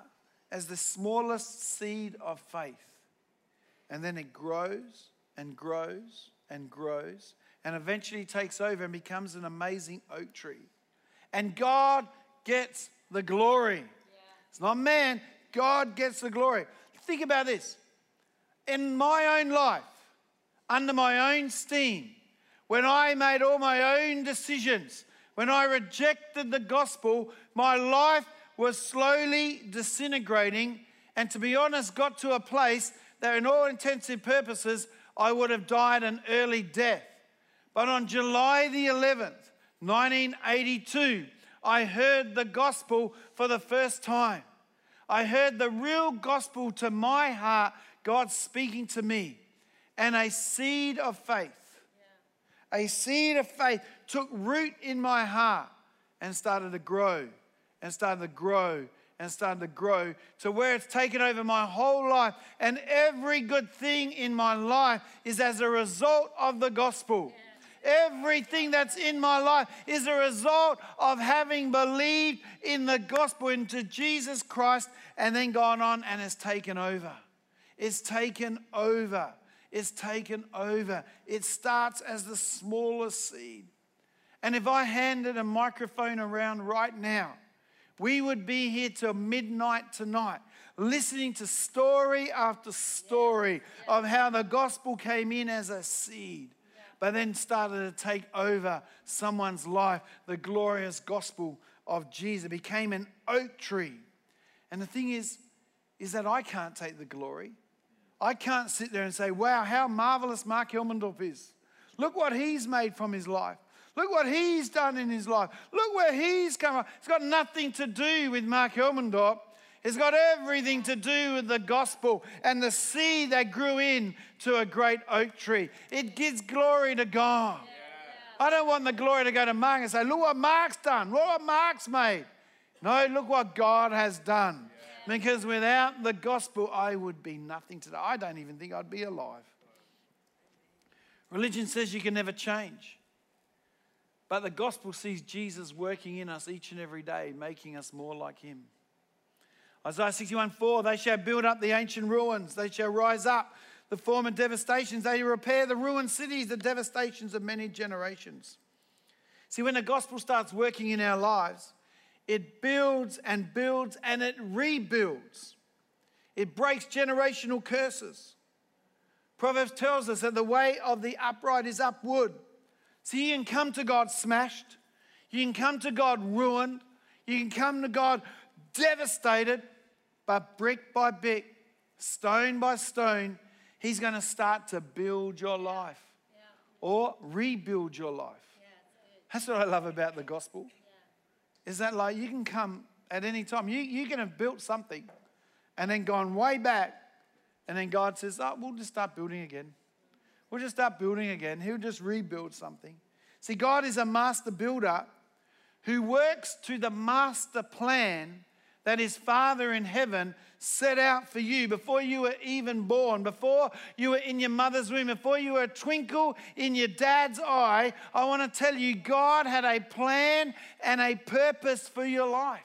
Speaker 1: as the smallest seed of faith. And then it grows and grows and grows and eventually takes over and becomes an amazing oak tree. And God gets the glory. Yeah. It's not man, God gets the glory. Think about this. In my own life, under my own steam, when I made all my own decisions, when I rejected the gospel, my life was slowly disintegrating, and to be honest, got to a place that, in all intensive purposes, I would have died an early death. But on July the 11th, 1982, I heard the gospel for the first time. I heard the real gospel to my heart, God speaking to me, and a seed of faith. Yeah. A seed of faith took root in my heart and started to grow and started to grow and started to grow to where it's taken over my whole life. And every good thing in my life is as a result of the gospel. Yeah. Everything that's in my life is a result of having believed in the gospel, into Jesus Christ, and then gone on and has taken over. It's taken over. It's taken over. It starts as the smallest seed. And if I handed a microphone around right now, we would be here till midnight tonight, listening to story after story of how the gospel came in as a seed but then started to take over someone's life. The glorious gospel of Jesus became an oak tree. And the thing is, is that I can't take the glory. I can't sit there and say, wow, how marvelous Mark Helmendorf is. Look what he's made from his life. Look what he's done in his life. Look where he's come from. It's got nothing to do with Mark Helmendorf. It's got everything to do with the gospel and the seed that grew in to a great oak tree. It gives glory to God. I don't want the glory to go to Mark and say, look what Mark's done, look what Mark's made. No, look what God has done. Because without the gospel, I would be nothing today. I don't even think I'd be alive. Religion says you can never change. But the gospel sees Jesus working in us each and every day, making us more like him. Isaiah 61 4 They shall build up the ancient ruins, they shall rise up the former devastations, they repair the ruined cities, the devastations of many generations. See, when the gospel starts working in our lives, it builds and builds and it rebuilds. It breaks generational curses. Proverbs tells us that the way of the upright is upward. So you can come to God smashed, you can come to God ruined, you can come to God devastated, but brick by brick, stone by stone, He's going to start to build your life yeah. or rebuild your life. Yeah, that's what I love about the gospel. Yeah. Is that like you can come at any time. You, you can have built something and then gone way back, and then God says, Oh, we'll just start building again. We'll just start building again. He'll just rebuild something. See, God is a master builder who works to the master plan that his Father in heaven set out for you before you were even born, before you were in your mother's womb, before you were a twinkle in your dad's eye. I want to tell you, God had a plan and a purpose for your life.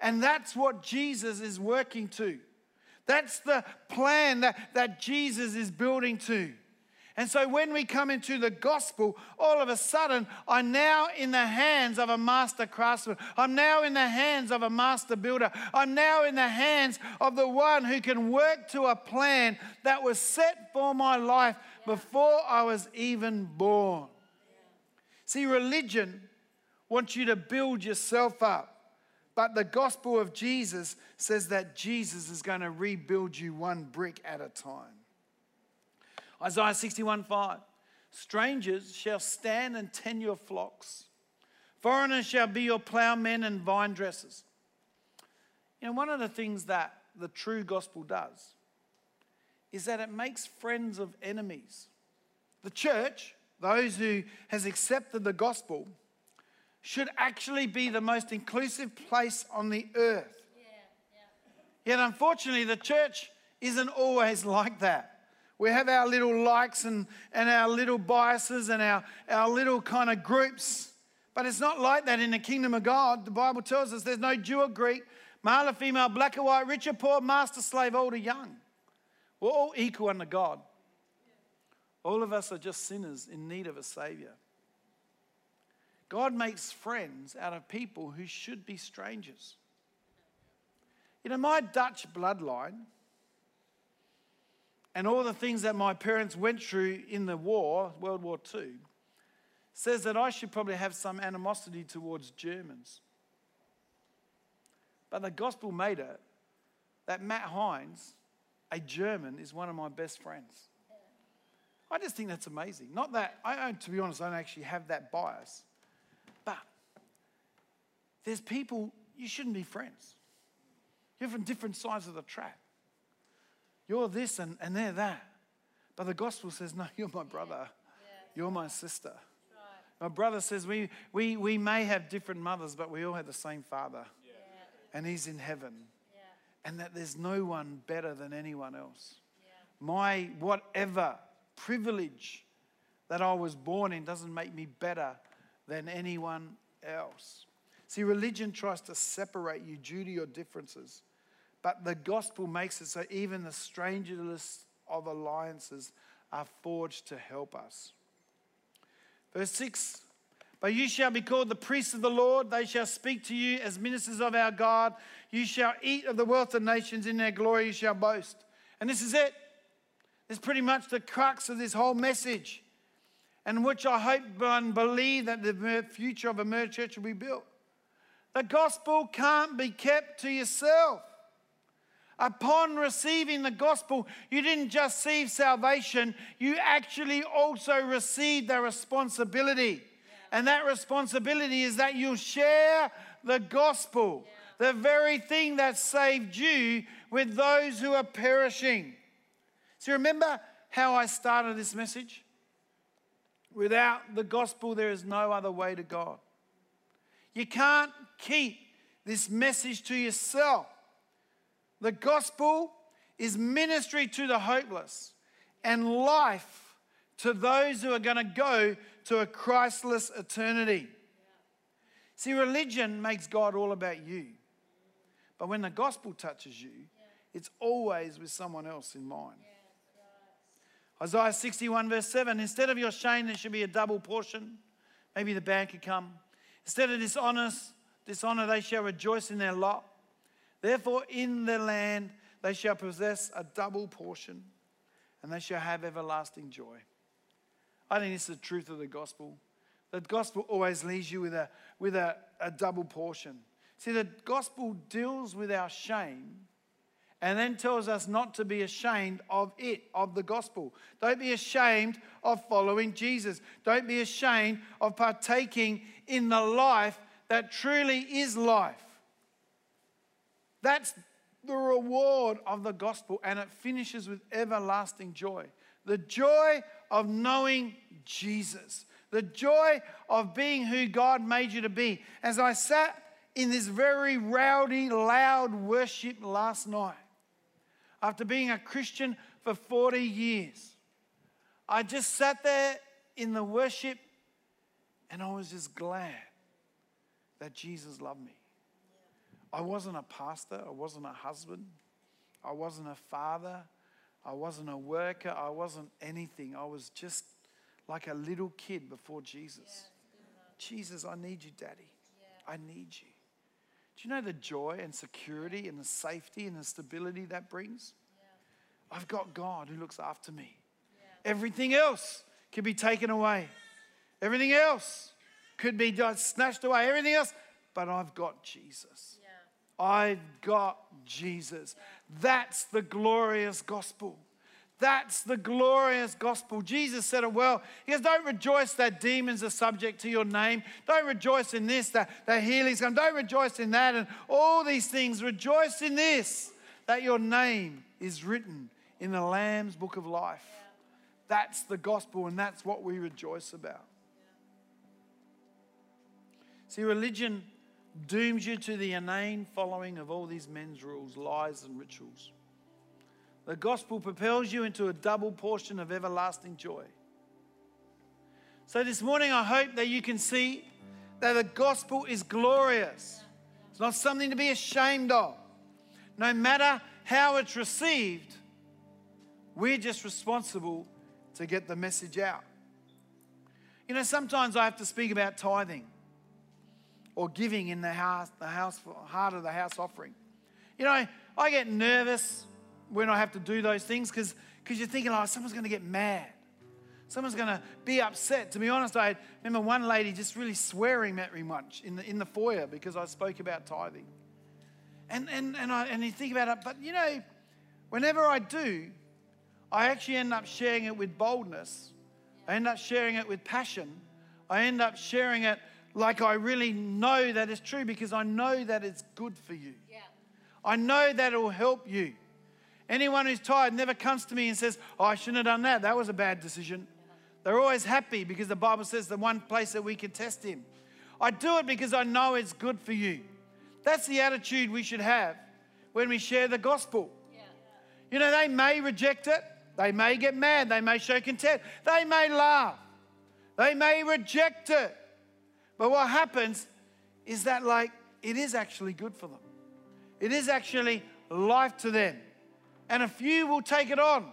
Speaker 1: And that's what Jesus is working to. That's the plan that, that Jesus is building to. And so when we come into the gospel, all of a sudden, I'm now in the hands of a master craftsman. I'm now in the hands of a master builder. I'm now in the hands of the one who can work to a plan that was set for my life before I was even born. See, religion wants you to build yourself up. But the gospel of Jesus says that Jesus is going to rebuild you one brick at a time. Isaiah 61 5. Strangers shall stand and tend your flocks, foreigners shall be your plowmen and vine dressers. You know, one of the things that the true gospel does is that it makes friends of enemies. The church, those who has accepted the gospel, should actually be the most inclusive place on the earth. Yeah, yeah. Yet unfortunately, the church isn't always like that. We have our little likes and, and our little biases and our, our little kind of groups. But it's not like that in the kingdom of God. The Bible tells us there's no Jew or Greek, male or female, black or white, rich or poor, master, slave, old or young. We're all equal under God. All of us are just sinners in need of a Savior. God makes friends out of people who should be strangers. You know, my Dutch bloodline and all the things that my parents went through in the war, World War II, says that I should probably have some animosity towards Germans. But the gospel made it that Matt Hines, a German, is one of my best friends. I just think that's amazing. Not that, I, to be honest, I don't actually have that bias. But there's people, you shouldn't be friends. You're from different sides of the track. You're this and, and they're that. But the gospel says, No, you're my brother. You're my sister. My brother says, we, we, we may have different mothers, but we all have the same father. And he's in heaven. And that there's no one better than anyone else. My whatever privilege that I was born in doesn't make me better than anyone else. See, religion tries to separate you due to your differences. But the gospel makes it so even the strangest of alliances are forged to help us. Verse 6 But you shall be called the priests of the Lord. They shall speak to you as ministers of our God. You shall eat of the wealth of nations. In their glory you shall boast. And this is it. It's pretty much the crux of this whole message, and which I hope and believe that the future of a Emerge Church will be built. The gospel can't be kept to yourself. Upon receiving the gospel, you didn't just receive salvation, you actually also received the responsibility. Yeah. And that responsibility is that you'll share the gospel, yeah. the very thing that saved you, with those who are perishing. So, remember how I started this message? Without the gospel, there is no other way to God. You can't keep this message to yourself. The gospel is ministry to the hopeless and life to those who are going to go to a Christless eternity. See, religion makes God all about you. But when the gospel touches you, it's always with someone else in mind. Isaiah 61, verse 7 Instead of your shame, there should be a double portion. Maybe the band could come. Instead of dishonest, dishonor, they shall rejoice in their lot. Therefore, in the land they shall possess a double portion, and they shall have everlasting joy. I think is the truth of the gospel. The gospel always leaves you with a, with a, a double portion. See, the gospel deals with our shame and then tells us not to be ashamed of it, of the gospel. Don't be ashamed of following Jesus. Don't be ashamed of partaking in the life that truly is life. That's the reward of the gospel, and it finishes with everlasting joy. The joy of knowing Jesus, the joy of being who God made you to be. As I sat in this very rowdy, loud worship last night, after being a Christian for 40 years. I just sat there in the worship and I was just glad that Jesus loved me. I wasn't a pastor, I wasn't a husband, I wasn't a father, I wasn't a worker, I wasn't anything. I was just like a little kid before Jesus. Jesus, I need you, Daddy. I need you. Do you know the joy and security and the safety and the stability that brings? Yeah. I've got God who looks after me. Yeah. Everything else could be taken away, everything else could be snatched away, everything else, but I've got Jesus. Yeah. I've got Jesus. That's the glorious gospel. That's the glorious gospel. Jesus said it well. He goes, Don't rejoice that demons are subject to your name. Don't rejoice in this, that, that healing's come. Don't rejoice in that and all these things. Rejoice in this, that your name is written in the Lamb's book of life. That's the gospel, and that's what we rejoice about. See, religion dooms you to the inane following of all these men's rules, lies, and rituals. The gospel propels you into a double portion of everlasting joy. So, this morning, I hope that you can see that the gospel is glorious. It's not something to be ashamed of. No matter how it's received, we're just responsible to get the message out. You know, sometimes I have to speak about tithing or giving in the house, the house, heart of the house offering. You know, I get nervous when I have to do those things because you're thinking, oh, someone's going to get mad. Someone's going to be upset. To be honest, I remember one lady just really swearing at me much in the, in the foyer because I spoke about tithing. And, and, and, I, and you think about it, but you know, whenever I do, I actually end up sharing it with boldness. I end up sharing it with passion. I end up sharing it like I really know that it's true because I know that it's good for you. Yeah. I know that it will help you. Anyone who's tired never comes to me and says, Oh, I shouldn't have done that. That was a bad decision. They're always happy because the Bible says the one place that we can test Him. I do it because I know it's good for you. That's the attitude we should have when we share the gospel. Yeah. You know, they may reject it, they may get mad, they may show contempt, they may laugh, they may reject it. But what happens is that, like, it is actually good for them, it is actually life to them and a few will take it on.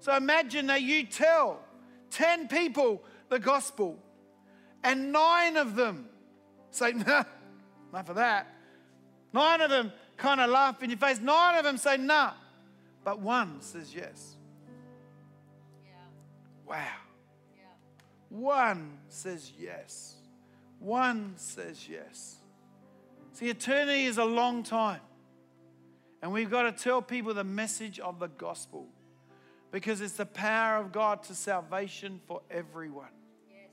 Speaker 1: So imagine that you tell 10 people the gospel, and nine of them say, nah, not for that. Nine of them kind of laugh in your face. Nine of them say, nah. But one says yes. Yeah. Wow. Yeah. One says yes. One says yes. See, eternity is a long time. And we've got to tell people the message of the gospel because it's the power of God to salvation for everyone. Yes.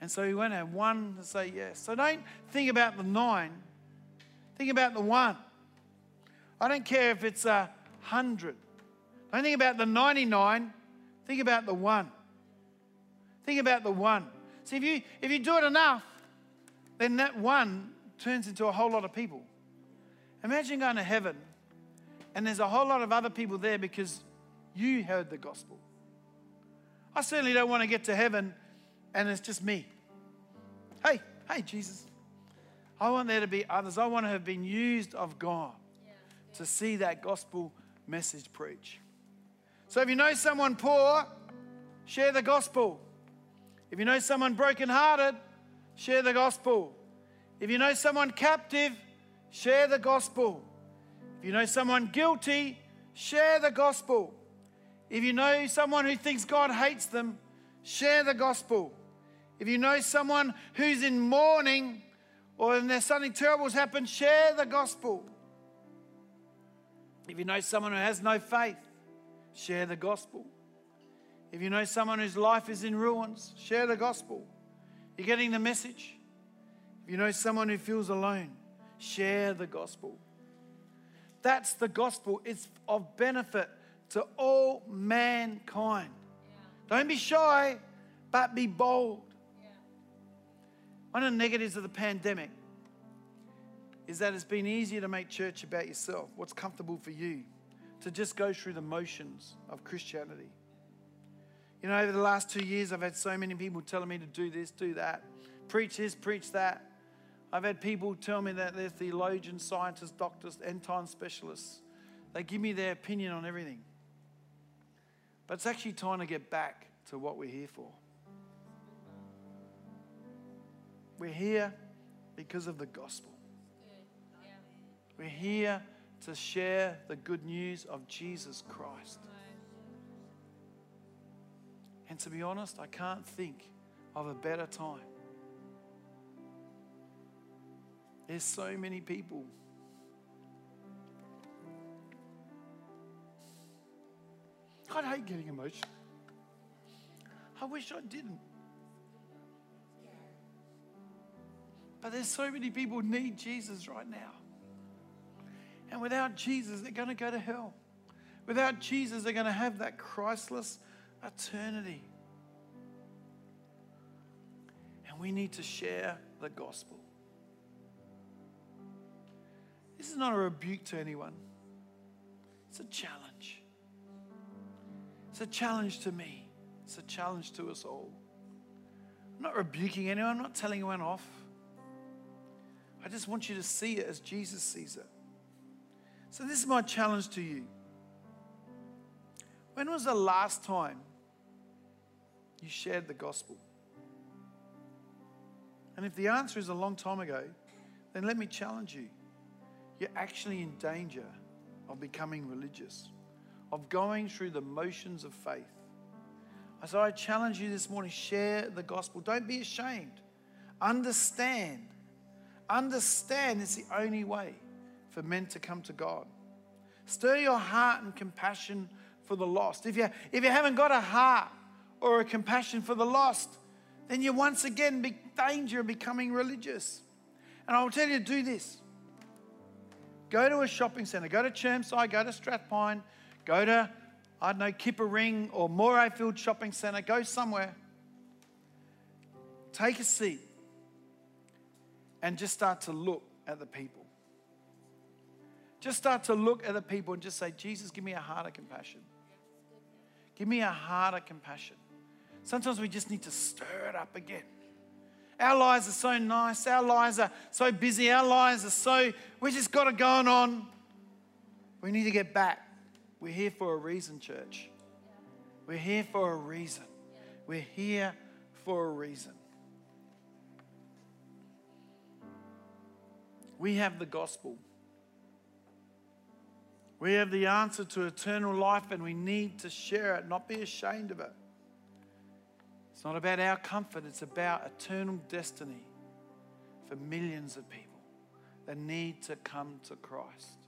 Speaker 1: And so we went and one to say yes. So don't think about the nine, think about the one. I don't care if it's a hundred. Don't think about the 99, think about the one. Think about the one. See, if you, if you do it enough, then that one turns into a whole lot of people. Imagine going to heaven and there's a whole lot of other people there because you heard the gospel. I certainly don't want to get to heaven and it's just me. Hey, hey, Jesus. I want there to be others. I want to have been used of God to see that gospel message preach. So if you know someone poor, share the gospel. If you know someone brokenhearted, share the gospel. If you know someone captive, share the gospel. If you know someone guilty, share the gospel. If you know someone who thinks God hates them, share the gospel. If you know someone who's in mourning or when there's something terrible has happened, share the gospel. If you know someone who has no faith, share the gospel. If you know someone whose life is in ruins, share the gospel. You're getting the message? If you know someone who feels alone, share the gospel. That's the gospel. It's of benefit to all mankind. Yeah. Don't be shy, but be bold. Yeah. One of the negatives of the pandemic is that it's been easier to make church about yourself, what's comfortable for you, to just go through the motions of Christianity. You know, over the last two years, I've had so many people telling me to do this, do that, preach this, preach that. I've had people tell me that they're theologians, scientists, doctors, end time specialists. They give me their opinion on everything. But it's actually time to get back to what we're here for. We're here because of the gospel. We're here to share the good news of Jesus Christ. And to be honest, I can't think of a better time. There's so many people. I hate getting emotional. I wish I didn't. But there's so many people need Jesus right now. And without Jesus, they're going to go to hell. Without Jesus, they're going to have that Christless eternity. And we need to share the gospel. This is not a rebuke to anyone, it's a challenge. It's a challenge to me, it's a challenge to us all. I'm not rebuking anyone, I'm not telling anyone off. I just want you to see it as Jesus sees it. So, this is my challenge to you. When was the last time you shared the gospel? And if the answer is a long time ago, then let me challenge you. You're actually in danger of becoming religious, of going through the motions of faith. So I challenge you this morning share the gospel. Don't be ashamed. Understand. Understand it's the only way for men to come to God. Stir your heart and compassion for the lost. If you, if you haven't got a heart or a compassion for the lost, then you're once again in danger of becoming religious. And I will tell you to do this. Go to a shopping centre, go to Chermside, go to Strathpine, go to, I don't know, Kippa Ring or Morayfield Shopping Centre, go somewhere. Take a seat and just start to look at the people. Just start to look at the people and just say, Jesus, give me a heart of compassion. Give me a heart of compassion. Sometimes we just need to stir it up again. Our lives are so nice. Our lives are so busy. Our lives are so, we just got it going on. We need to get back. We're here for a reason, church. We're here for a reason. We're here for a reason. We have the gospel. We have the answer to eternal life, and we need to share it, not be ashamed of it. It's not about our comfort, it's about eternal destiny for millions of people that need to come to Christ.